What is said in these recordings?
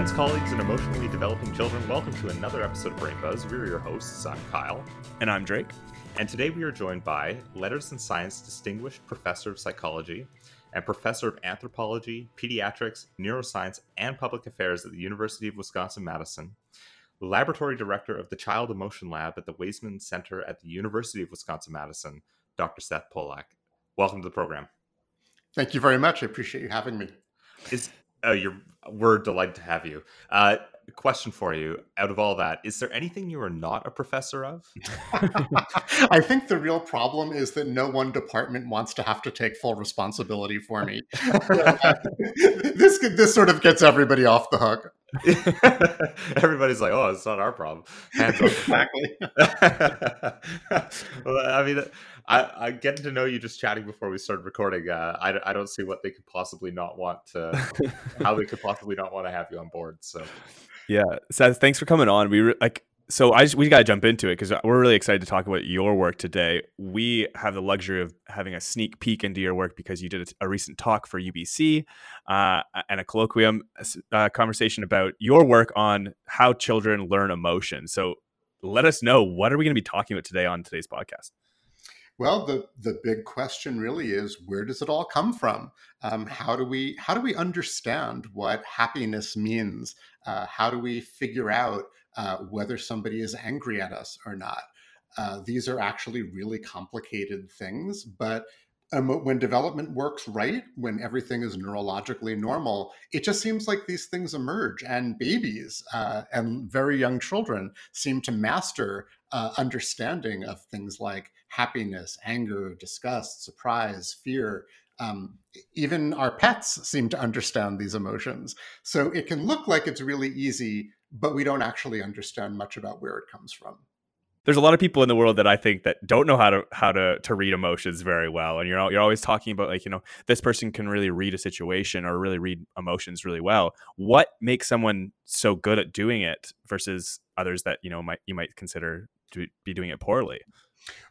Friends, colleagues, and emotionally developing children, welcome to another episode of Brain Buzz. We're your hosts. I'm Kyle. And I'm Drake. And today we are joined by Letters and Science Distinguished Professor of Psychology and Professor of Anthropology, Pediatrics, Neuroscience, and Public Affairs at the University of Wisconsin Madison, Laboratory Director of the Child Emotion Lab at the Waisman Center at the University of Wisconsin Madison, Dr. Seth Polak. Welcome to the program. Thank you very much. I appreciate you having me. Is oh, you're we're delighted to have you. Uh, question for you. Out of all that is there anything you are not a professor of? I think the real problem is that no one department wants to have to take full responsibility for me. This this sort of gets everybody off the hook everybody's like oh it's not our problem exactly well, i mean I, I getting to know you just chatting before we started recording. Uh, I, I don't see what they could possibly not want to, how they could possibly not want to have you on board. So yeah, Seth, thanks for coming on. We re- like so I just, we got to jump into it because we're really excited to talk about your work today. We have the luxury of having a sneak peek into your work because you did a, a recent talk for UBC uh, and a colloquium uh, conversation about your work on how children learn emotion. So let us know what are we going to be talking about today on today's podcast. Well, the the big question really is where does it all come from? Um, how do we how do we understand what happiness means? Uh, how do we figure out uh, whether somebody is angry at us or not? Uh, these are actually really complicated things, but um, when development works right, when everything is neurologically normal, it just seems like these things emerge. And babies uh, and very young children seem to master uh, understanding of things like happiness, anger, disgust, surprise, fear. Um, even our pets seem to understand these emotions. So it can look like it's really easy, but we don't actually understand much about where it comes from there's a lot of people in the world that I think that don't know how to how to to read emotions very well, and you're you're always talking about like you know this person can really read a situation or really read emotions really well. What makes someone so good at doing it versus others that you know might you might consider to be doing it poorly?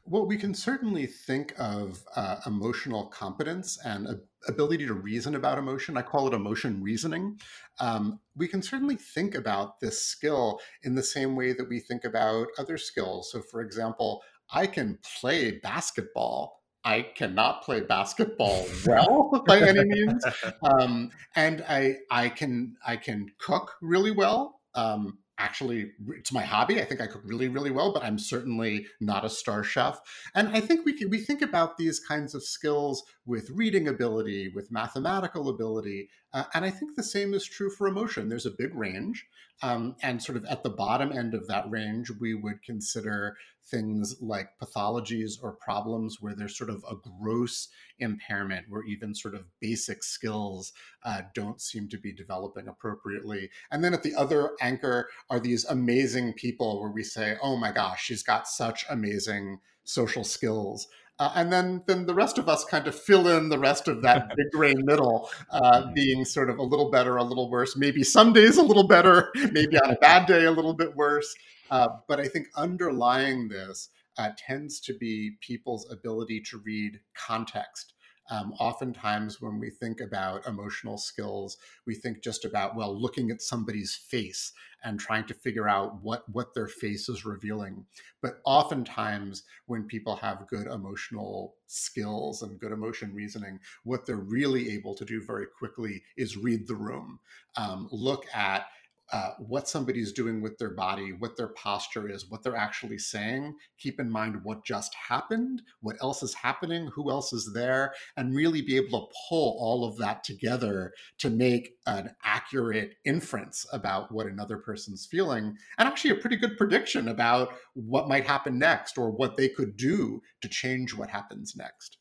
Well, we can certainly think of uh, emotional competence and ability to reason about emotion. I call it emotion reasoning. Um, we can certainly think about this skill in the same way that we think about other skills. So, for example, I can play basketball. I cannot play basketball well by any means, um, and I I can I can cook really well. Um, actually it's my hobby. I think I cook really, really well, but I'm certainly not a star chef. And I think we can, we think about these kinds of skills with reading ability, with mathematical ability, uh, and I think the same is true for emotion. There's a big range, um, and sort of at the bottom end of that range, we would consider things like pathologies or problems where there's sort of a gross impairment, where even sort of basic skills uh, don't seem to be developing appropriately. And then at the other anchor are these amazing people where we say, oh my gosh, she's got such amazing social skills. Uh, and then, then the rest of us kind of fill in the rest of that big gray middle, uh, being sort of a little better, a little worse. Maybe some days a little better, maybe on a bad day a little bit worse. Uh, but I think underlying this uh, tends to be people's ability to read context um, oftentimes, when we think about emotional skills, we think just about, well, looking at somebody's face and trying to figure out what, what their face is revealing. But oftentimes, when people have good emotional skills and good emotion reasoning, what they're really able to do very quickly is read the room, um, look at uh, what somebody's doing with their body, what their posture is, what they're actually saying. Keep in mind what just happened, what else is happening, who else is there, and really be able to pull all of that together to make an accurate inference about what another person's feeling and actually a pretty good prediction about what might happen next or what they could do to change what happens next.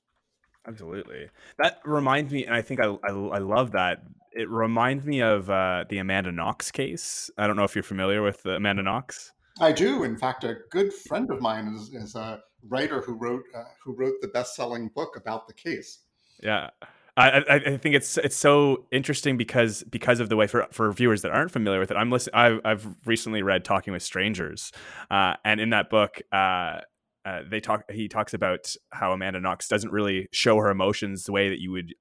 Absolutely. That reminds me, and I think I, I, I love that. It reminds me of uh, the Amanda Knox case. I don't know if you're familiar with uh, Amanda Knox. I do. In fact, a good friend of mine is, is a writer who wrote uh, who wrote the best-selling book about the case. Yeah. I, I, think it's it's so interesting because because of the way for for viewers that aren't familiar with it. I'm listening. I've, I've recently read Talking with Strangers, uh, and in that book, uh, uh, they talk he talks about how Amanda Knox doesn't really show her emotions the way that you would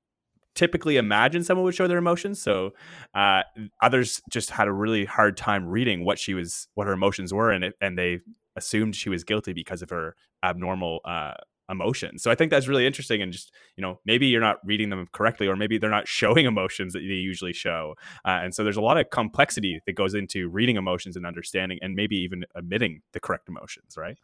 typically imagine someone would show their emotions. So uh, others just had a really hard time reading what she was, what her emotions were, and it, and they assumed she was guilty because of her abnormal uh, emotions. So I think that's really interesting, and just you know maybe you're not reading them correctly, or maybe they're not showing emotions that they usually show, uh, and so there's a lot of complexity that goes into reading emotions and understanding, and maybe even admitting the correct emotions, right?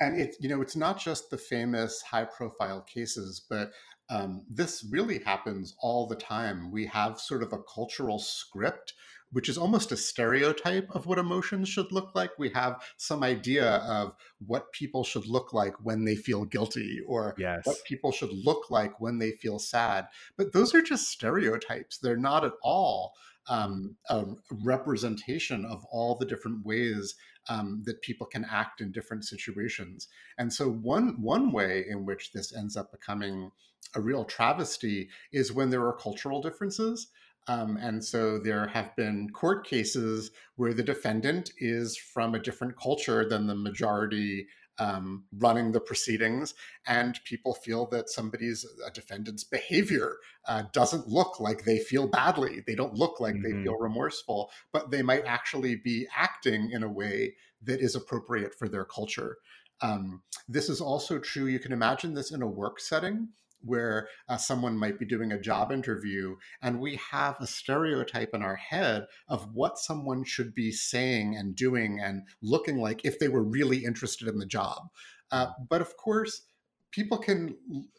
And it's you know it's not just the famous high profile cases, but um, this really happens all the time. We have sort of a cultural script, which is almost a stereotype of what emotions should look like. We have some idea of what people should look like when they feel guilty or yes. what people should look like when they feel sad. But those are just stereotypes. They're not at all um, a representation of all the different ways um, that people can act in different situations. And so one one way in which this ends up becoming a real travesty is when there are cultural differences. Um, and so there have been court cases where the defendant is from a different culture than the majority um, running the proceedings, and people feel that somebody's a defendant's behavior uh, doesn't look like they feel badly. They don't look like mm-hmm. they feel remorseful, but they might actually be acting in a way that is appropriate for their culture. Um, this is also true. You can imagine this in a work setting where uh, someone might be doing a job interview and we have a stereotype in our head of what someone should be saying and doing and looking like if they were really interested in the job. Uh, but of course, people can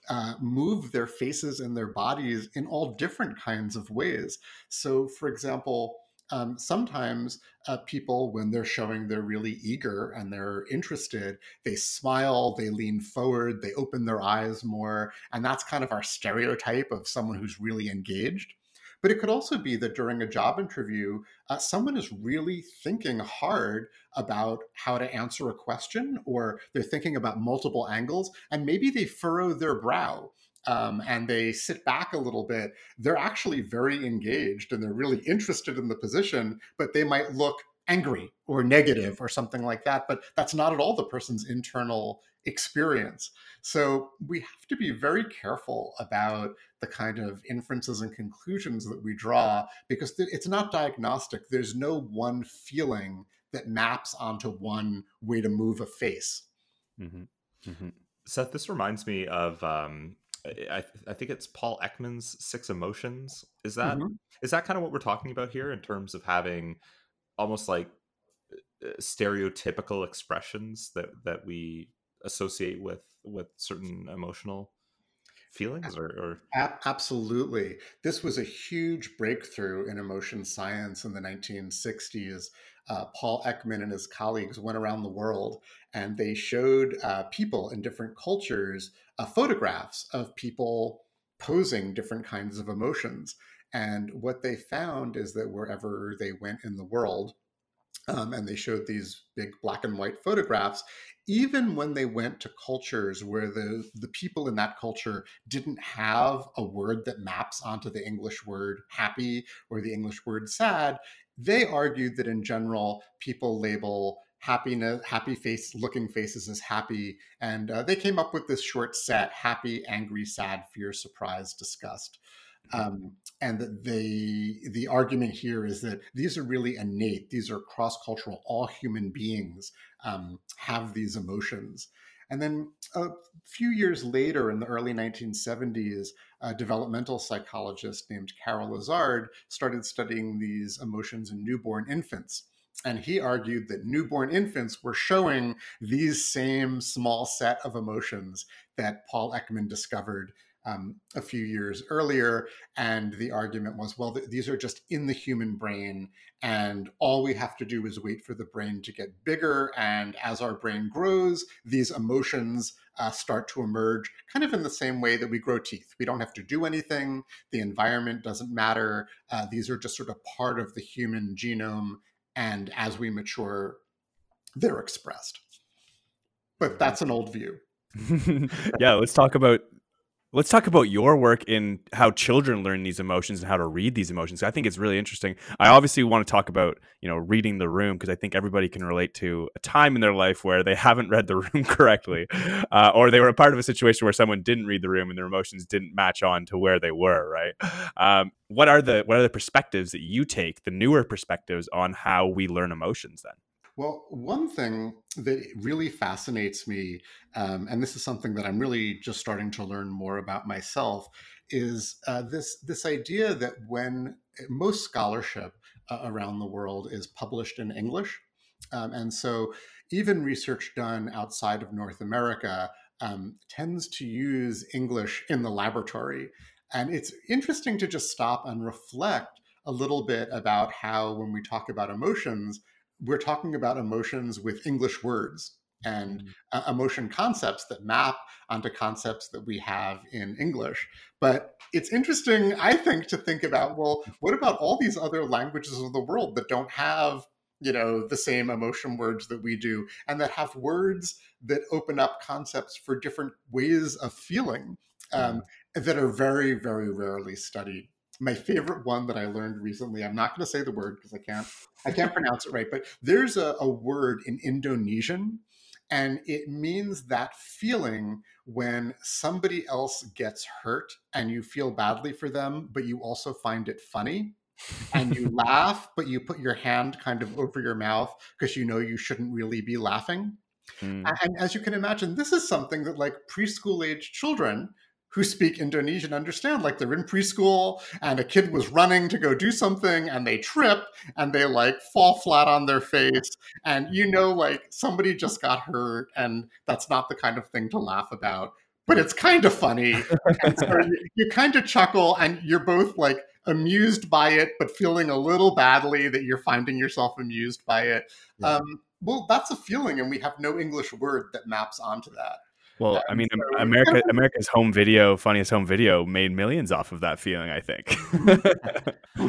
uh, move their faces and their bodies in all different kinds of ways. So, for example, um, sometimes uh, people, when they're showing they're really eager and they're interested, they smile, they lean forward, they open their eyes more. And that's kind of our stereotype of someone who's really engaged. But it could also be that during a job interview, uh, someone is really thinking hard about how to answer a question, or they're thinking about multiple angles, and maybe they furrow their brow um, and they sit back a little bit, they're actually very engaged and they're really interested in the position, but they might look angry or negative or something like that. But that's not at all the person's internal experience. So we have to be very careful about the kind of inferences and conclusions that we draw because it's not diagnostic. There's no one feeling that maps onto one way to move a face. Mm-hmm. Mm-hmm. Seth, this reminds me of um, I, I think it's Paul Ekman's Six Emotions. Is that mm-hmm. is that kind of what we're talking about here in terms of having almost like uh, stereotypical expressions that that we associate with with certain emotional feelings or, or... absolutely this was a huge breakthrough in emotion science in the 1960s uh, Paul Ekman and his colleagues went around the world and they showed uh, people in different cultures uh, photographs of people posing different kinds of emotions. And what they found is that wherever they went in the world, um, and they showed these big black and white photographs, even when they went to cultures where the, the people in that culture didn't have a word that maps onto the English word happy or the English word sad, they argued that in general, people label happiness, happy face looking faces as happy. And uh, they came up with this short set happy, angry, sad, fear, surprise, disgust. Mm-hmm. Um, and the the argument here is that these are really innate; these are cross cultural. All human beings um, have these emotions. And then a few years later, in the early 1970s, a developmental psychologist named Carroll Izard started studying these emotions in newborn infants. And he argued that newborn infants were showing these same small set of emotions that Paul Ekman discovered um, a few years earlier. And the argument was, well, th- these are just in the human brain, and all we have to do is wait for the brain to get bigger. And as our brain grows, these emotions uh, start to emerge, kind of in the same way that we grow teeth. We don't have to do anything, the environment doesn't matter. Uh, these are just sort of part of the human genome. And as we mature, they're expressed. But that's an old view. yeah, let's talk about let's talk about your work in how children learn these emotions and how to read these emotions. I think it's really interesting. I obviously want to talk about, you know, reading the room because I think everybody can relate to a time in their life where they haven't read the room correctly, uh, or they were a part of a situation where someone didn't read the room and their emotions didn't match on to where they were. Right. Um, what are the what are the perspectives that you take, the newer perspectives on how we learn emotions? Then. Well, one thing that really fascinates me, um, and this is something that I'm really just starting to learn more about myself, is uh, this this idea that when most scholarship uh, around the world is published in English, um, and so even research done outside of North America um, tends to use English in the laboratory, and it's interesting to just stop and reflect a little bit about how when we talk about emotions we're talking about emotions with English words and uh, emotion concepts that map onto concepts that we have in English. But it's interesting, I think, to think about well, what about all these other languages of the world that don't have you know the same emotion words that we do and that have words that open up concepts for different ways of feeling um, mm. that are very very rarely studied my favorite one that I learned recently. I'm not going to say the word because I can't I can't pronounce it right, but there's a, a word in Indonesian and it means that feeling when somebody else gets hurt and you feel badly for them, but you also find it funny. and you laugh, but you put your hand kind of over your mouth because you know you shouldn't really be laughing. Mm. And as you can imagine, this is something that like preschool age children who speak Indonesian understand. Like they're in preschool and a kid was running to go do something and they trip and they like fall flat on their face. And you know, like somebody just got hurt and that's not the kind of thing to laugh about. But it's kind of funny. so you, you kind of chuckle and you're both like amused by it, but feeling a little badly that you're finding yourself amused by it. Yeah. Um, well, that's a feeling, and we have no English word that maps onto that. Well, I mean, so, America, America's home video, funniest home video, made millions off of that feeling. I think.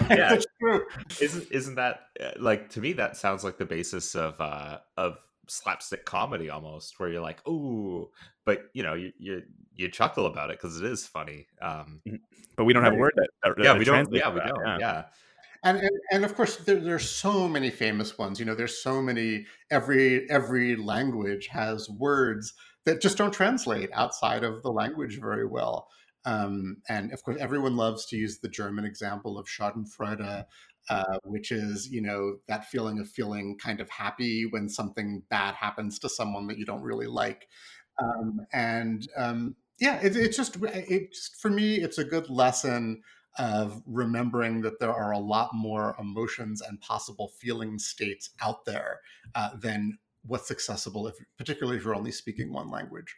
yeah, true. Isn't isn't that uh, like to me? That sounds like the basis of uh, of slapstick comedy almost, where you're like, "Ooh," but you know, you you, you chuckle about it because it is funny. Um, mm-hmm. but we don't have a word that, that yeah, we don't. Yeah, we don't. Yeah. yeah. And, and, and of course there, there's so many famous ones you know there's so many every every language has words that just don't translate outside of the language very well. Um, and of course, everyone loves to use the German example of Schadenfreude, uh, which is, you know, that feeling of feeling kind of happy when something bad happens to someone that you don't really like. Um, and um, yeah, it, it's just, it just, for me, it's a good lesson of remembering that there are a lot more emotions and possible feeling states out there uh, than what's accessible if particularly if you're only speaking one language.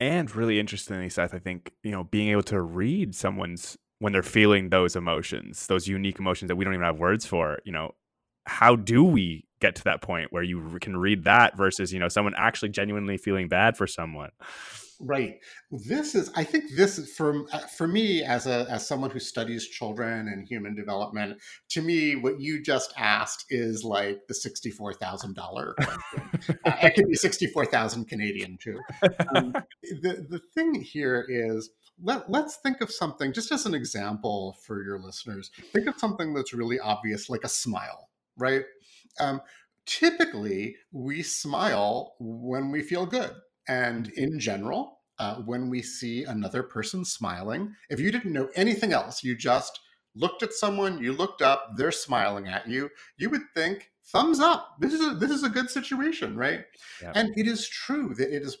And really interestingly seth i think you know being able to read someone's when they're feeling those emotions those unique emotions that we don't even have words for you know how do we get to that point where you can read that versus you know someone actually genuinely feeling bad for someone Right. This is, I think, this is for uh, for me as a as someone who studies children and human development. To me, what you just asked is like the sixty four thousand dollar. Uh, it could be sixty four thousand Canadian too. Um, the the thing here is let, let's think of something just as an example for your listeners. Think of something that's really obvious, like a smile, right? Um, typically, we smile when we feel good and in general, uh, when we see another person smiling, if you didn't know anything else, you just looked at someone, you looked up, they're smiling at you, you would think, thumbs up. This is a, this is a good situation, right? Yeah. And it is true that it is.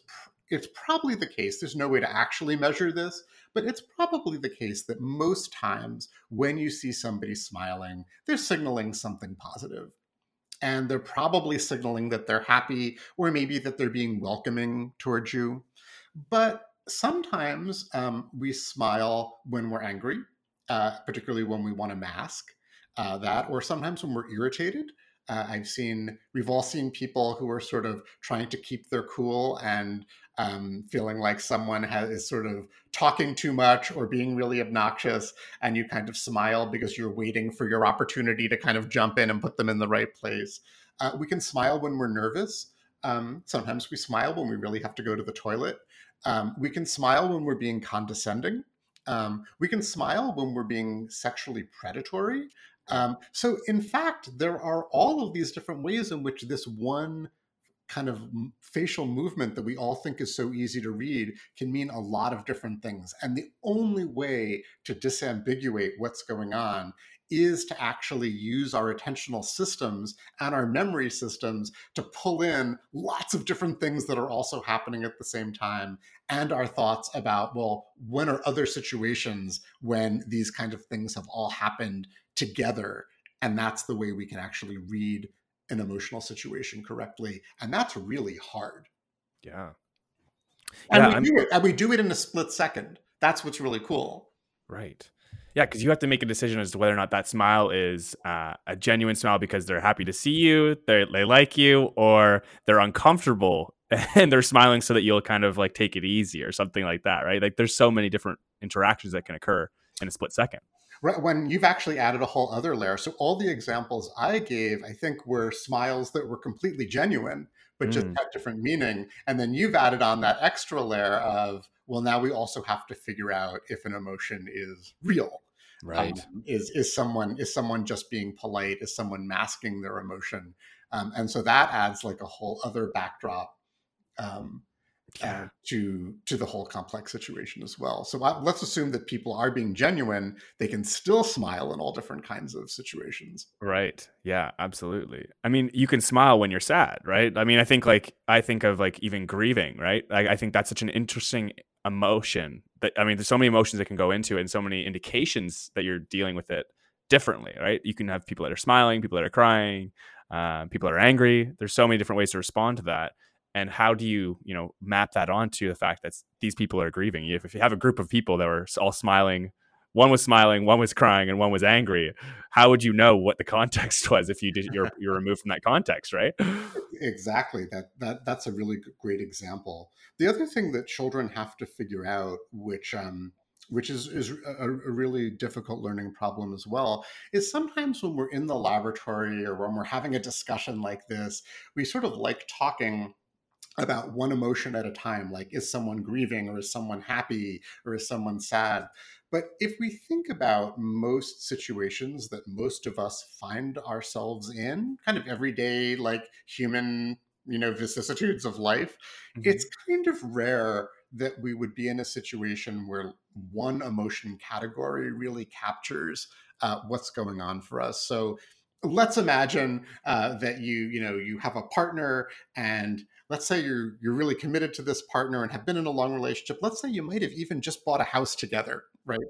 It's probably the case. There's no way to actually measure this, but it's probably the case that most times when you see somebody smiling, they're signaling something positive and they're probably signaling that they're happy or maybe that they're being welcoming towards you. But sometimes um, we smile when we're angry, uh, particularly when we want to mask uh, that, or sometimes when we're irritated. Uh, I've seen, we've all seen people who are sort of trying to keep their cool and um, feeling like someone has, is sort of talking too much or being really obnoxious, and you kind of smile because you're waiting for your opportunity to kind of jump in and put them in the right place. Uh, we can smile when we're nervous. Um, sometimes we smile when we really have to go to the toilet. Um, we can smile when we're being condescending. Um, we can smile when we're being sexually predatory. Um, so, in fact, there are all of these different ways in which this one kind of facial movement that we all think is so easy to read can mean a lot of different things. And the only way to disambiguate what's going on is to actually use our attentional systems and our memory systems to pull in lots of different things that are also happening at the same time and our thoughts about well when are other situations when these kind of things have all happened together and that's the way we can actually read an emotional situation correctly and that's really hard. Yeah. And yeah, we I'm... do it and we do it in a split second. That's what's really cool. Right. Yeah, because you have to make a decision as to whether or not that smile is uh, a genuine smile because they're happy to see you, they they like you, or they're uncomfortable and they're smiling so that you'll kind of like take it easy or something like that, right? Like there's so many different interactions that can occur in a split second. Right, when you've actually added a whole other layer. So all the examples I gave, I think, were smiles that were completely genuine, but mm. just had different meaning. And then you've added on that extra layer of, well, now we also have to figure out if an emotion is real right um, is is someone is someone just being polite is someone masking their emotion um, and so that adds like a whole other backdrop um. Uh, to to the whole complex situation as well. So let's assume that people are being genuine they can still smile in all different kinds of situations. Right. Yeah absolutely. I mean you can smile when you're sad right? I mean i think like i think of like even grieving right? I, I think that's such an interesting emotion that I mean, there's so many emotions that can go into it and so many indications that you're dealing with it differently, right? You can have people that are smiling, people that are crying, uh, people that are angry. There's so many different ways to respond to that. And how do you, you know, map that onto the fact that these people are grieving? If, if you have a group of people that were all smiling, one was smiling, one was crying, and one was angry. How would you know what the context was if you did you're you're removed from that context, right? Exactly. That that that's a really great example. The other thing that children have to figure out, which um, which is is a, a, really difficult learning problem as well is sometimes when we're in the laboratory or when we're having a discussion like this we sort of like talking about one emotion at a time like is someone grieving or is someone happy or is someone sad but if we think about most situations that most of us find ourselves in kind of everyday like human you know vicissitudes of life mm-hmm. it's kind of rare that we would be in a situation where one emotion category really captures uh, what's going on for us so let's imagine uh, that you you know you have a partner and let's say you're you're really committed to this partner and have been in a long relationship let's say you might have even just bought a house together right?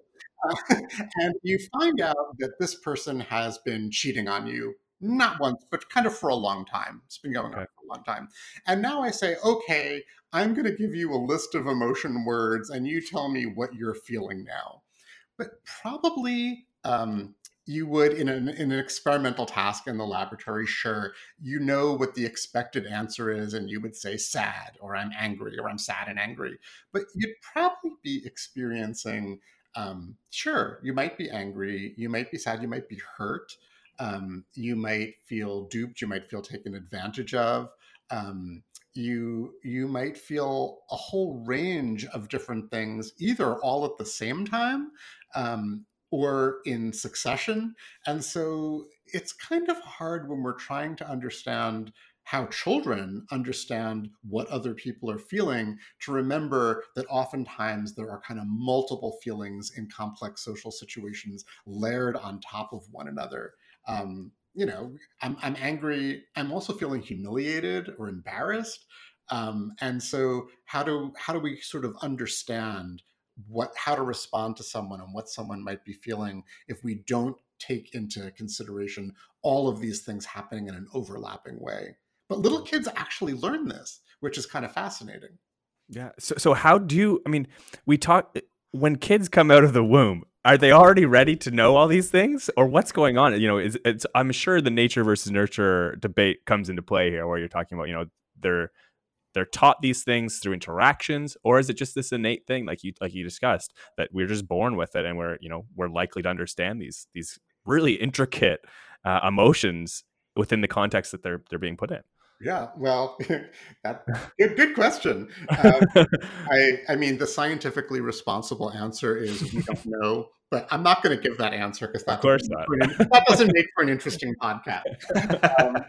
Uh, and you find out that this person has been cheating on you not once but kind of for a long time. It's been going okay. on for a long time. And now i say okay i'm going to give you a list of emotion words and you tell me what you're feeling now. But probably um, you would in an, in an experimental task in the laboratory sure you know what the expected answer is and you would say sad or i'm angry or i'm sad and angry but you'd probably be experiencing um, sure you might be angry you might be sad you might be hurt um, you might feel duped you might feel taken advantage of um, you you might feel a whole range of different things either all at the same time um, or in succession. And so it's kind of hard when we're trying to understand how children understand what other people are feeling to remember that oftentimes there are kind of multiple feelings in complex social situations layered on top of one another. Um, you know, I'm, I'm angry. I'm also feeling humiliated or embarrassed. Um, and so, how do how do we sort of understand what how to respond to someone and what someone might be feeling if we don't take into consideration all of these things happening in an overlapping way. But little kids actually learn this, which is kind of fascinating. Yeah. So so how do you I mean, we talk when kids come out of the womb, are they already ready to know all these things or what's going on? You know, is it's I'm sure the nature versus nurture debate comes into play here where you're talking about, you know, they're they're taught these things through interactions or is it just this innate thing like you like you discussed that we're just born with it and we're you know we're likely to understand these these really intricate uh, emotions within the context that they're they're being put in Yeah, well, that good, good question. Um, I, I mean, the scientifically responsible answer is we don't know, but I'm not going to give that answer because that, that doesn't make for an interesting podcast. Um,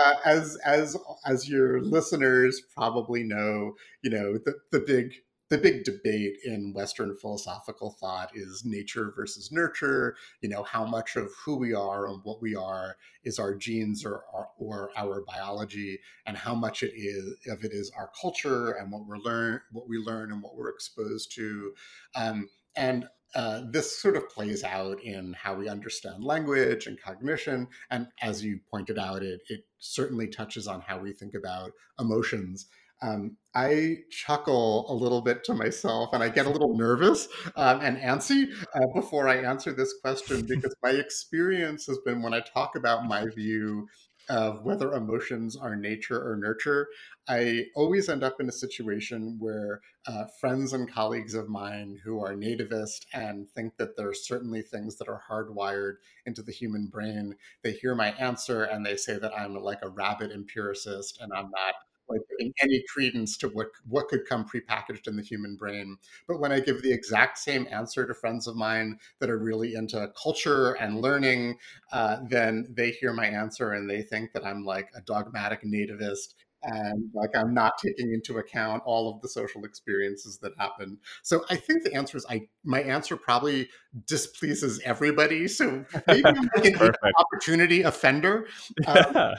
uh, as as as your listeners probably know, you know the the big the big debate in Western philosophical thought is nature versus nurture. You know, how much of who we are and what we are is our genes or, or, or our biology, and how much it is of it is our culture and what we're learn, what we learn, and what we're exposed to. Um, and uh, this sort of plays out in how we understand language and cognition. And as you pointed out, it, it certainly touches on how we think about emotions. Um, I chuckle a little bit to myself and I get a little nervous um, and antsy uh, before I answer this question because my experience has been when I talk about my view of whether emotions are nature or nurture, I always end up in a situation where uh, friends and colleagues of mine who are nativist and think that there are certainly things that are hardwired into the human brain, they hear my answer and they say that I'm like a rabid empiricist and I'm not like any credence to what what could come prepackaged in the human brain. But when I give the exact same answer to friends of mine that are really into culture and learning, uh, then they hear my answer and they think that I'm like a dogmatic nativist and like I'm not taking into account all of the social experiences that happen. So I think the answer is I my answer probably displeases everybody. So maybe I'm like an opportunity offender. Um,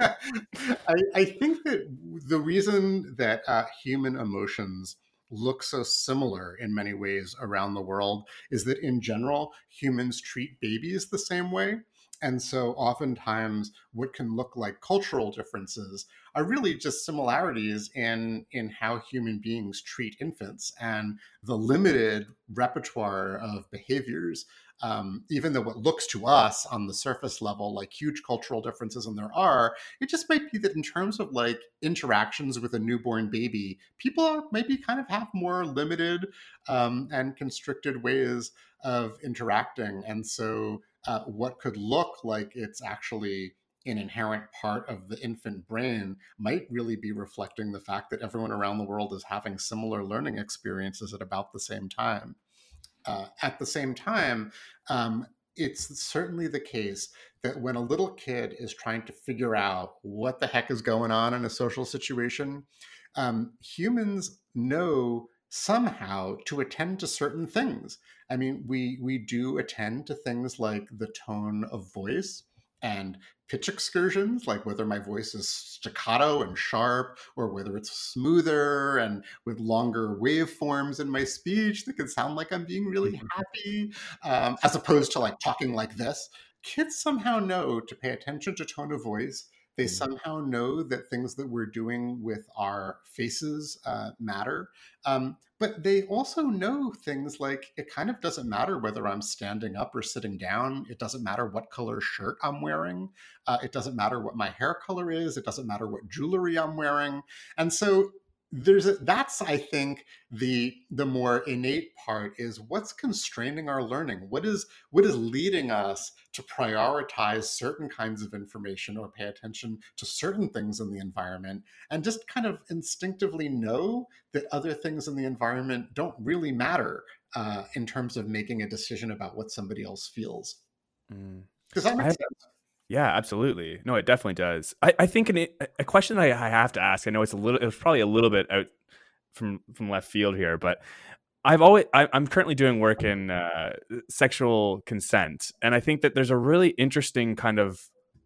I, I, think that the reason that uh, human emotions look so similar in many ways around the world is that in general humans treat babies the same way and so oftentimes what can look like cultural differences are really just similarities in in how human beings treat infants and the limited repertoire of behaviors um, even though what looks to us on the surface level like huge cultural differences and there are it just might be that in terms of like interactions with a newborn baby people are maybe kind of have more limited um, and constricted ways of interacting. And so uh, what could look like it's actually an inherent part of the infant brain might really be reflecting the fact that everyone around the world is having similar learning experiences at about the same time. Uh, at the same time, um, it's certainly the case that when a little kid is trying to figure out what the heck is going on in a social situation, um, humans know somehow to attend to certain things. I mean, we we do attend to things like the tone of voice and pitch excursions, like whether my voice is staccato and sharp, or whether it's smoother and with longer waveforms in my speech that can sound like I'm being really mm-hmm. happy, um, as opposed to like talking like this. Kids somehow know to pay attention to tone of voice they mm-hmm. somehow know that things that we're doing with our faces uh, matter. Um, but they also know things like it kind of doesn't matter whether I'm standing up or sitting down. It doesn't matter what color shirt I'm wearing. Uh, it doesn't matter what my hair color is. It doesn't matter what jewelry I'm wearing. And so there's a, that's i think the the more innate part is what's constraining our learning? What is what is leading us to prioritize certain kinds of information or pay attention to certain things in the environment and just kind of instinctively know that other things in the environment don't really matter uh, in terms of making a decision about what somebody else feels? Mm. does that make sense yeah, absolutely. No, it definitely does. I, I think an, a question that I have to ask. I know it's a little. It's probably a little bit out from from left field here, but I've always. I, am currently doing work in uh, sexual consent, and I think that there's a really interesting kind of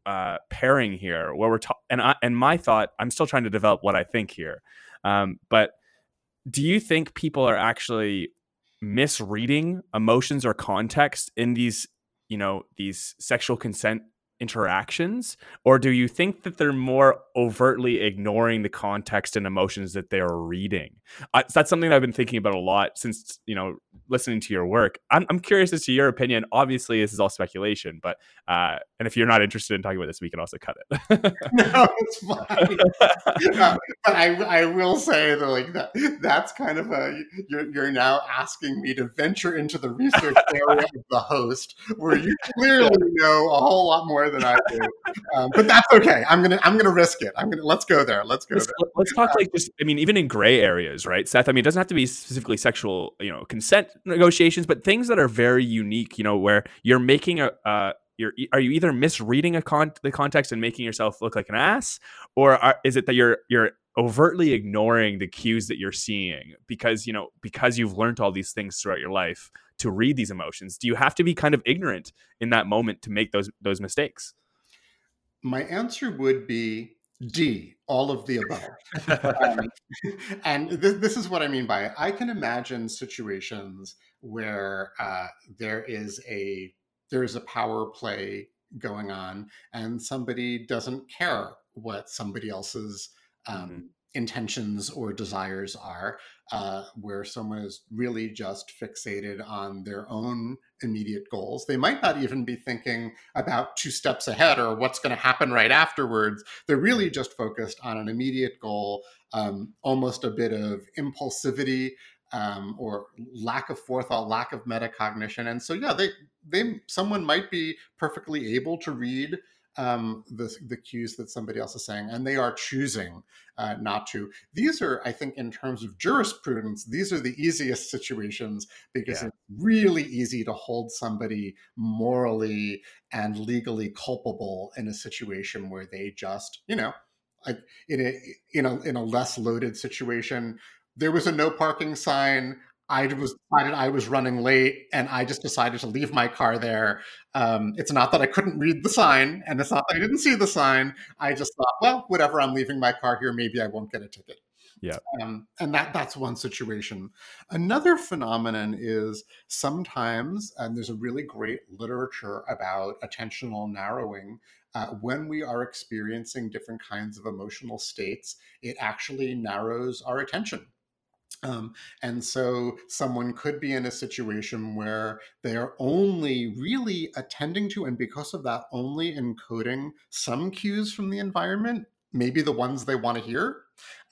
uh, pairing here where we're talking. And I and my thought. I'm still trying to develop what I think here, um, but do you think people are actually misreading emotions or context in these you know these sexual consent interactions or do you think that they're more overtly ignoring the context and emotions that they're reading? Uh, that's something that i've been thinking about a lot since you know listening to your work. I'm, I'm curious as to your opinion. Obviously this is all speculation but uh, and if you're not interested in talking about this we can also cut it. No it's fine. Uh, but I, I will say that like that that's kind of a you're, you're now asking me to venture into the research area of the host where you clearly know a whole lot more more than I do, um, but that's okay. I'm gonna I'm gonna risk it. I'm gonna let's go there. Let's go let's, there. Let's talk like just. I mean, even in gray areas, right, Seth? I mean, it doesn't have to be specifically sexual, you know, consent negotiations, but things that are very unique. You know, where you're making a. Uh, you're are you either misreading a con- the context and making yourself look like an ass, or are, is it that you're you're overtly ignoring the cues that you're seeing because you know because you've learned all these things throughout your life to read these emotions do you have to be kind of ignorant in that moment to make those those mistakes? My answer would be d all of the above. Um, and th- this is what i mean by it. I can imagine situations where uh, there is a there is a power play going on and somebody doesn't care what somebody else's um, mm-hmm. intentions or desires are, uh, where someone is really just fixated on their own immediate goals. They might not even be thinking about two steps ahead or what's going to happen right afterwards. They're really just focused on an immediate goal, um, almost a bit of impulsivity. Um, or lack of forethought, lack of metacognition, and so yeah, they they someone might be perfectly able to read um, the, the cues that somebody else is saying, and they are choosing uh, not to. These are, I think, in terms of jurisprudence, these are the easiest situations because yeah. it's really easy to hold somebody morally and legally culpable in a situation where they just, you know, like in a in a in a less loaded situation, there was a no parking sign. I was decided I was running late, and I just decided to leave my car there. Um, it's not that I couldn't read the sign, and it's not that I didn't see the sign. I just thought, well, whatever. I'm leaving my car here. Maybe I won't get a ticket. Yeah. Um, and that that's one situation. Another phenomenon is sometimes, and there's a really great literature about attentional narrowing. Uh, when we are experiencing different kinds of emotional states, it actually narrows our attention. Um, and so someone could be in a situation where they are only really attending to, and because of that, only encoding some cues from the environment, maybe the ones they want to hear,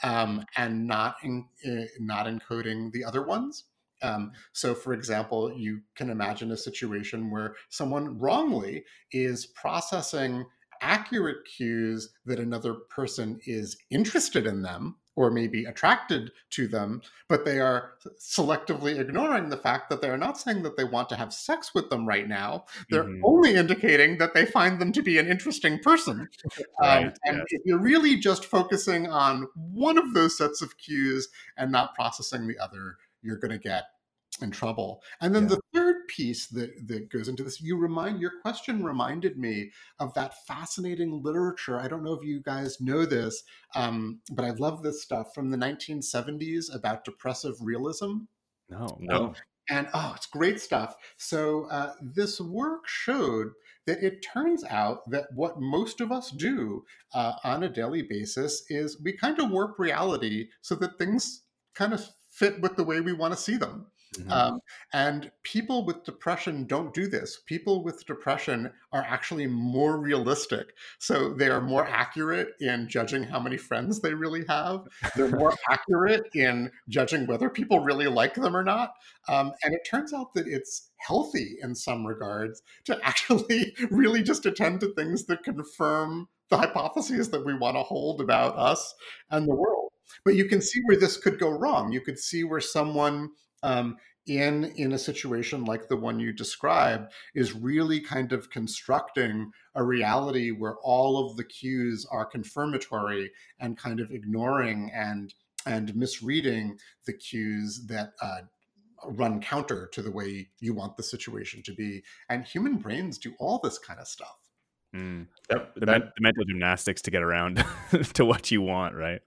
um, and not in, uh, not encoding the other ones. Um, so, for example, you can imagine a situation where someone wrongly is processing accurate cues that another person is interested in them or maybe attracted to them, but they are selectively ignoring the fact that they're not saying that they want to have sex with them right now. They're mm-hmm. only indicating that they find them to be an interesting person. right, um, and yes. if you're really just focusing on one of those sets of cues and not processing the other, you're going to get in trouble. And then yeah. the third piece that that goes into this, you remind your question reminded me of that fascinating literature. I don't know if you guys know this, um, but I love this stuff from the 1970s about depressive realism. No, no. and oh, it's great stuff. So uh, this work showed that it turns out that what most of us do uh, on a daily basis is we kind of warp reality so that things kind of fit with the way we want to see them. Mm-hmm. Um, and people with depression don't do this. People with depression are actually more realistic. So they are more accurate in judging how many friends they really have. They're more accurate in judging whether people really like them or not. Um, and it turns out that it's healthy in some regards to actually really just attend to things that confirm the hypotheses that we want to hold about us and the world. But you can see where this could go wrong. You could see where someone um, in in a situation like the one you described is really kind of constructing a reality where all of the cues are confirmatory and kind of ignoring and and misreading the cues that uh, run counter to the way you want the situation to be. And human brains do all this kind of stuff Mm. The, that, the, mental gymnastics to get around to what you want, right?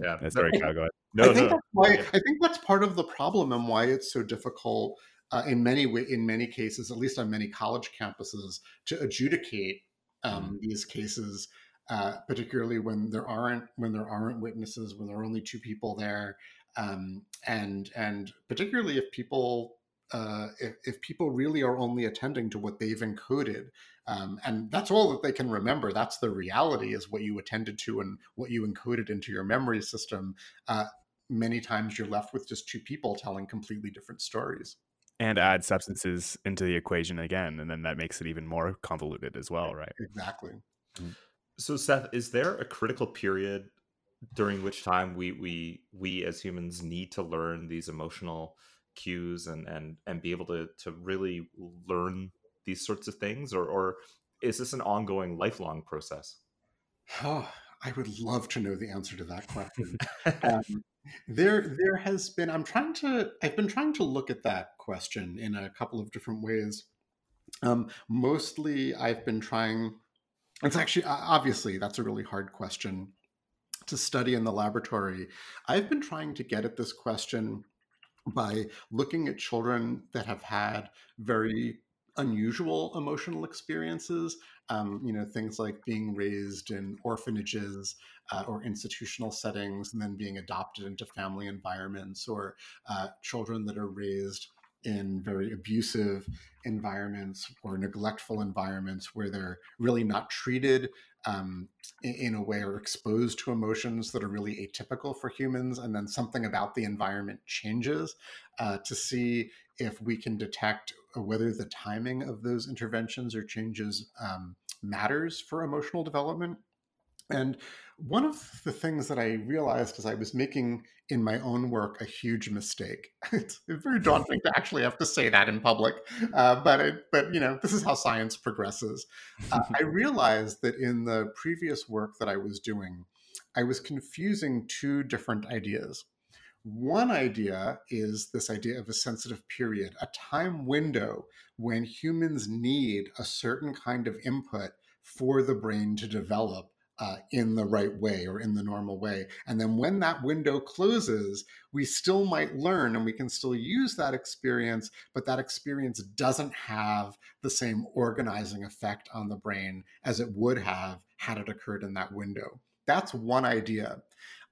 Yeah, that's very cowboy. No, I think no. that's why I think that's part of the problem and why it's so difficult uh, in many in many cases, at least on many college campuses, to adjudicate um, mm. these cases, uh, particularly when there aren't when there aren't witnesses, when there are only two people there, um, and and particularly if people uh, if, if, people really are only attending to what they've encoded, um, and that's all that they can remember. That's the reality, is what you attended to and what you encoded into your memory system. Uh, many times you're left with just two people telling completely different stories. and add substances into the equation again and then that makes it even more convoluted as well right exactly so seth is there a critical period during which time we we we as humans need to learn these emotional cues and and and be able to to really learn these sorts of things or or is this an ongoing lifelong process? Oh i would love to know the answer to that question. Um, there there has been i'm trying to i've been trying to look at that question in a couple of different ways. Um, mostly i've been trying it's actually obviously that's a really hard question to study in the laboratory. I've been trying to get at this question by looking at children that have had very unusual emotional experiences um, you know things like being raised in orphanages uh, or institutional settings and then being adopted into family environments or uh, children that are raised in very abusive environments or neglectful environments where they're really not treated um, in, a way or exposed to emotions that are really atypical for humans and then something about the environment changes uh, to see if we can detect whether the timing of those interventions or changes um, matters for emotional development and one of the things that I realized as I was making in my own work a huge mistake. It's very daunting to actually have to say that in public, uh, but it, but you know this is how science progresses. Uh, I realized that in the previous work that I was doing, I was confusing two different ideas. One idea is this idea of a sensitive period, a time window when humans need a certain kind of input for the brain to develop uh, in the right way or in the normal way. And then when that window closes, we still might learn and we can still use that experience, but that experience doesn't have the same organizing effect on the brain as it would have had it occurred in that window. That's one idea.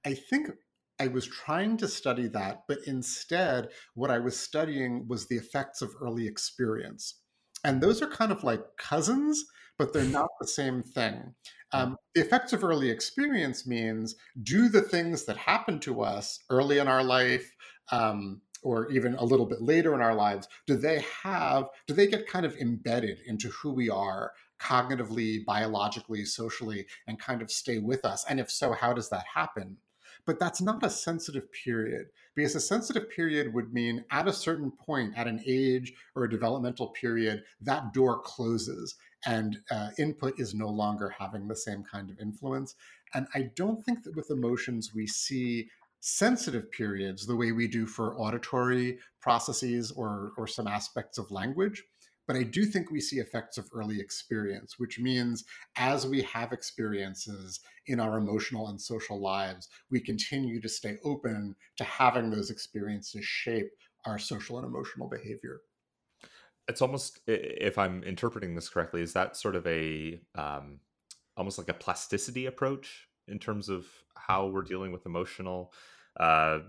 I think I was trying to study that, but instead, what I was studying was the effects of early experience. And those are kind of like cousins, but they're not the same thing. Um, the effects of early experience means do the things that happen to us early in our life um, or even a little bit later in our lives, do they have, do they get kind of embedded into who we are cognitively, biologically, socially, and kind of stay with us? And if so, how does that happen? But that's not a sensitive period because a sensitive period would mean at a certain point, at an age or a developmental period, that door closes and uh, input is no longer having the same kind of influence. And I don't think that with emotions we see sensitive periods the way we do for auditory processes or, or some aspects of language. But I do think we see effects of early experience, which means as we have experiences in our emotional and social lives, we continue to stay open to having those experiences shape our social and emotional behavior. It's almost if i'm interpreting this correctly is that sort of a um, almost like a plasticity approach in terms of how we're dealing with emotional uh,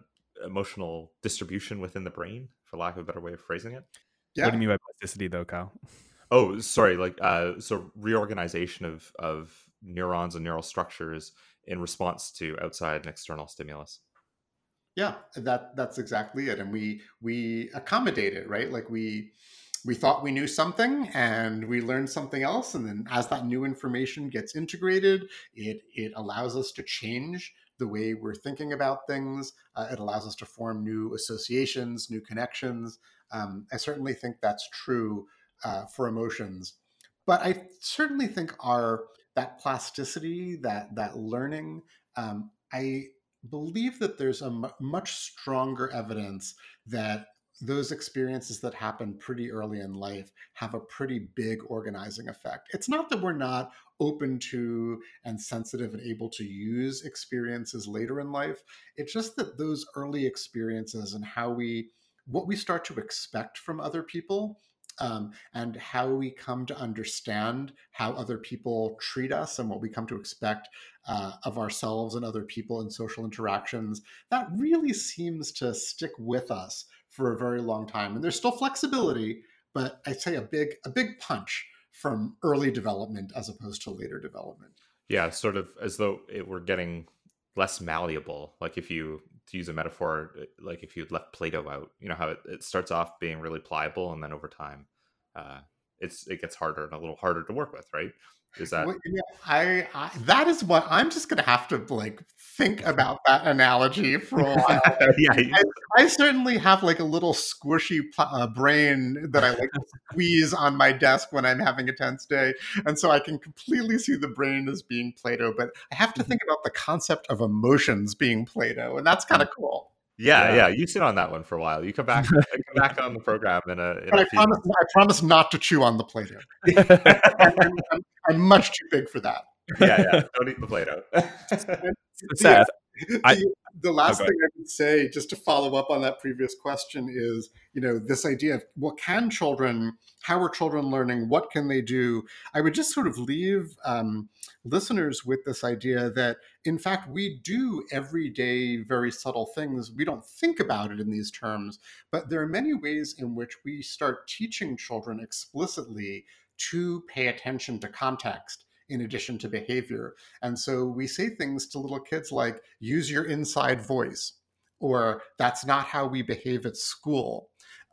emotional distribution within the brain for lack of a better way of phrasing it yeah. what do you mean by plasticity though kyle? Oh sorry like uh, so reorganization of of neurons and neural structures in response to outside and external stimulus. Yeah that that's exactly it and we we accommodate it right? Like we we thought we knew something and we learned something else and then as that new information gets integrated it it allows us to change the way we're thinking about things. Uh, it allows us to form new associations new connections um, i certainly think that's true uh, for emotions but i certainly think our that plasticity that that learning um, i believe that there's a m- much stronger evidence that those experiences that happen pretty early in life have a pretty big organizing effect. It's not that we're not open to and sensitive and able to use experiences later in life. It's just that those early experiences and how we, what we start to expect from other people um, and how we come to understand how other people treat us and what we come to expect uh, of ourselves and other people in social interactions, that really seems to stick with us for a very long time. And there's still flexibility, but I'd say a big a big punch from early development as opposed to later development. Yeah, sort of as though it were getting less malleable. Like if you to use a metaphor, uh, like if you'd left Play-Doh out, you know how it, it starts off being really pliable, and then over time, uh, it's it gets harder and a little harder to work with, right? Is that well, yeah, I, I, that is what I'm just gonna have to like think about that analogy for a while. yeah, I, I, certainly have like a little squishy uh, brain that I like to squeeze on my desk when I'm having a tense day, and so I can completely see the brain as being Play-Doh. But I have to mm-hmm. think about the concept of emotions being Play-Doh, and that's kind of cool. Yeah, yeah, yeah, You sit on that one for a while. You come back, come back on the program in a. In but promise, I promise not to chew on the Play-Doh. I'm, I'm, I'm, much too big for that. yeah, yeah. Don't eat the Play-Doh. Seth, I, the last thing I would say, just to follow up on that previous question, is you know this idea of what can children, how are children learning, what can they do? I would just sort of leave um, listeners with this idea that in fact we do everyday very subtle things. We don't think about it in these terms, but there are many ways in which we start teaching children explicitly to pay attention to context in addition to behavior. And so we say things to little kids like, use your inside voice, or that's not how we behave at school,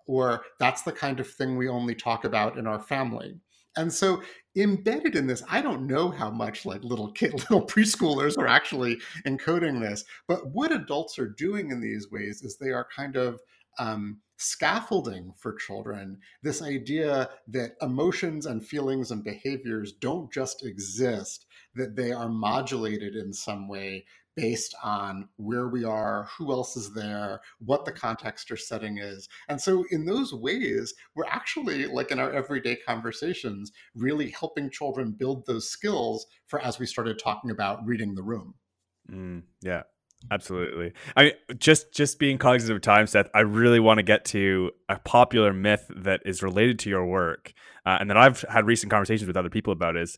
or that's the kind of thing we only talk about in our family. And so embedded in this, I don't know how much like little kid, little preschoolers are actually encoding this, but what adults are doing in these ways is they are kind of um, scaffolding for children this idea that emotions and feelings and behaviors don't just exist, that they are modulated in some way based on where we are, who else is there, what the context or setting is. And so, in those ways, we're actually, like in our everyday conversations, really helping children build those skills for as we started talking about reading the room. Mm, yeah, Absolutely. I mean, just just being cognizant of time, Seth. I really want to get to a popular myth that is related to your work, uh, and that I've had recent conversations with other people about is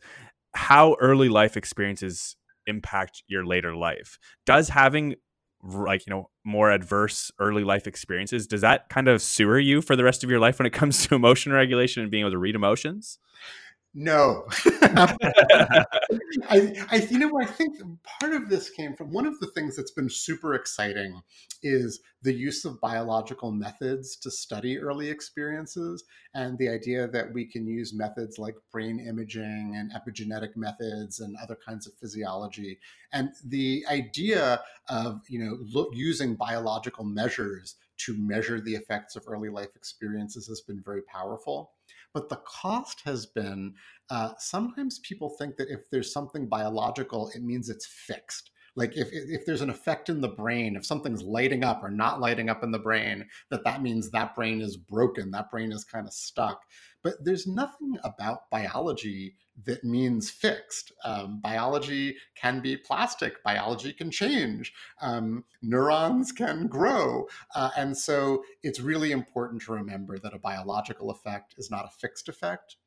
how early life experiences impact your later life. Does having like you know more adverse early life experiences does that kind of sewer you for the rest of your life when it comes to emotion regulation and being able to read emotions? No, I, I, you know, I think part of this came from one of the things that's been super exciting is the use of biological methods to study early experiences, and the idea that we can use methods like brain imaging and epigenetic methods and other kinds of physiology, and the idea of you know look, using biological measures to measure the effects of early life experiences has been very powerful. But the cost has been uh, sometimes people think that if there's something biological, it means it's fixed. Like if, if there's an effect in the brain, if something's lighting up or not lighting up in the brain, that that means that brain is broken, that brain is kind of stuck. But there's nothing about biology that means fixed. Um, biology can be plastic, biology can change, um, neurons can grow. Uh, and so it's really important to remember that a biological effect is not a fixed effect.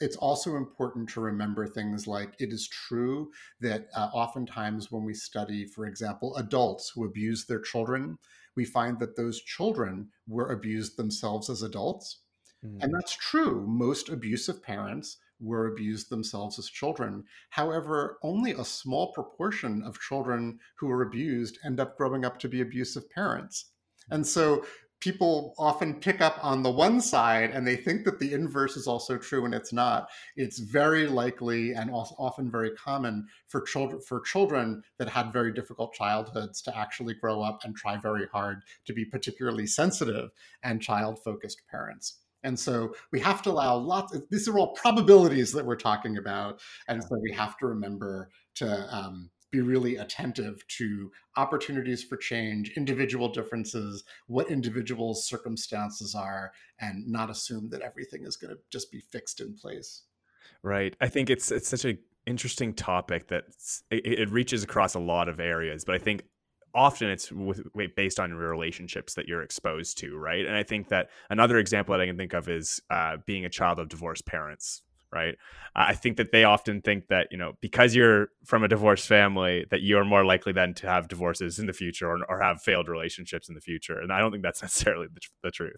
It's also important to remember things like it is true that uh, oftentimes when we study, for example, adults who abuse their children, we find that those children were abused themselves as adults. Mm. And that's true. Most abusive parents were abused themselves as children. However, only a small proportion of children who are abused end up growing up to be abusive parents. And so people often pick up on the one side and they think that the inverse is also true and it's not it's very likely and also often very common for children for children that had very difficult childhoods to actually grow up and try very hard to be particularly sensitive and child focused parents and so we have to allow lots, of, these are all probabilities that we're talking about. And so we have to remember to um, be really attentive to opportunities for change, individual differences, what individuals' circumstances are, and not assume that everything is going to just be fixed in place. Right. I think it's it's such a interesting topic that it, it, reaches across a lot of areas, but I think often it's with, based on relationships that you're exposed to, right? And I think that another example that I can think of is uh, being a child of divorced parents, right? I think that they often think that you know because you're from a divorced family that you're more likely then to have divorces in the future or, or have failed relationships in the future, and I don't think that's necessarily the, the truth.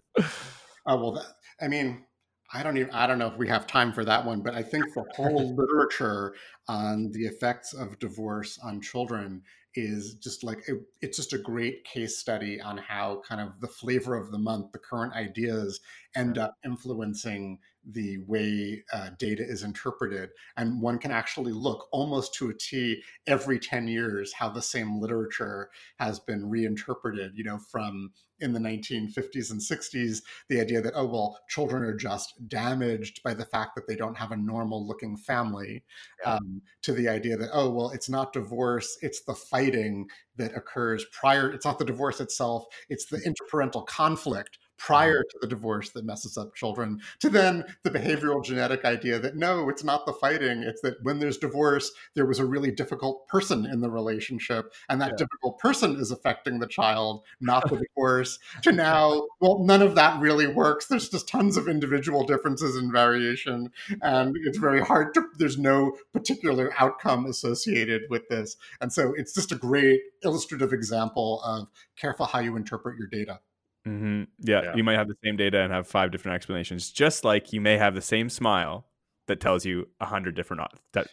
Oh well, that, I mean, I don't even I don't know if we have time for that one, but I think the whole literature on the effects of divorce on children is just like it, it's just a great case study on how kind of the flavor of the month, the current ideas end up influencing the way uh, data is interpreted. And one can actually look almost to a T every 10 years how the same literature has been reinterpreted, you know, from in the 1950s and 60s, the idea that, oh, well, children are just damaged by the fact that they don't have a normal looking family, yeah. um, to the idea that, oh, well, it's not divorce, it's the fighting that occurs prior, it's not the divorce itself, it's the interparental conflict prior to the divorce that messes up children to then the behavioral genetic idea that no it's not the fighting it's that when there's divorce there was a really difficult person in the relationship and that yeah. difficult person is affecting the child not the divorce to now well none of that really works. There's just tons of individual differences and variation and it's very hard to there's no particular outcome associated with this. And so it's just a great illustrative example of careful how you interpret your data Mm-hmm. Yeah, yeah, you might have the same data and have five different explanations, just like you may have the same smile that tells you a hundred different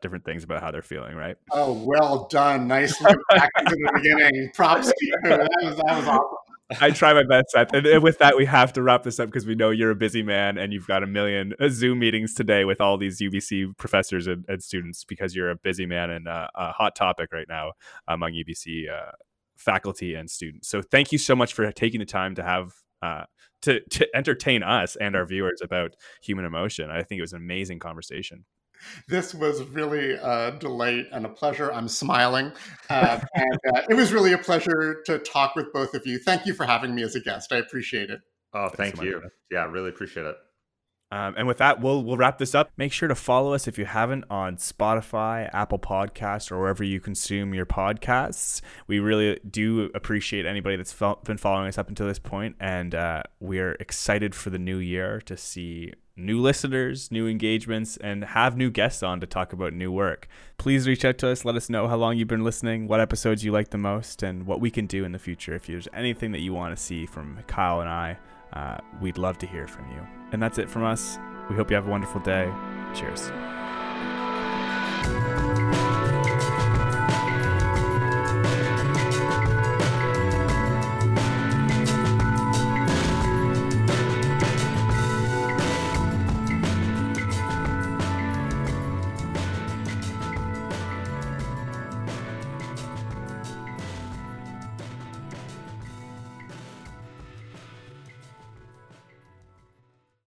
different things about how they're feeling, right? Oh, well done! Nicely back into the beginning. Props to you. That was, that was awesome. I try my best, Seth. And with that, we have to wrap this up because we know you're a busy man and you've got a million uh, Zoom meetings today with all these UBC professors and, and students because you're a busy man and uh, a hot topic right now among UBC uh, faculty and students. So thank you so much for taking the time to have uh, to to entertain us and our viewers about human emotion. I think it was an amazing conversation. This was really a delight and a pleasure. I'm smiling, uh, and uh, it was really a pleasure to talk with both of you. Thank you for having me as a guest. I appreciate it. Oh, thank Thanks you. So yeah, really appreciate it. Um, and with that, we'll we'll wrap this up. Make sure to follow us if you haven't on Spotify, Apple Podcasts, or wherever you consume your podcasts. We really do appreciate anybody that's been following us up until this point, and uh, we're excited for the new year to see new listeners, new engagements, and have new guests on to talk about new work. Please reach out to us. Let us know how long you've been listening, what episodes you like the most, and what we can do in the future. If there's anything that you want to see from Kyle and I uh, we'd love to hear from you. And that's it from us. We hope you have a wonderful day. Cheers.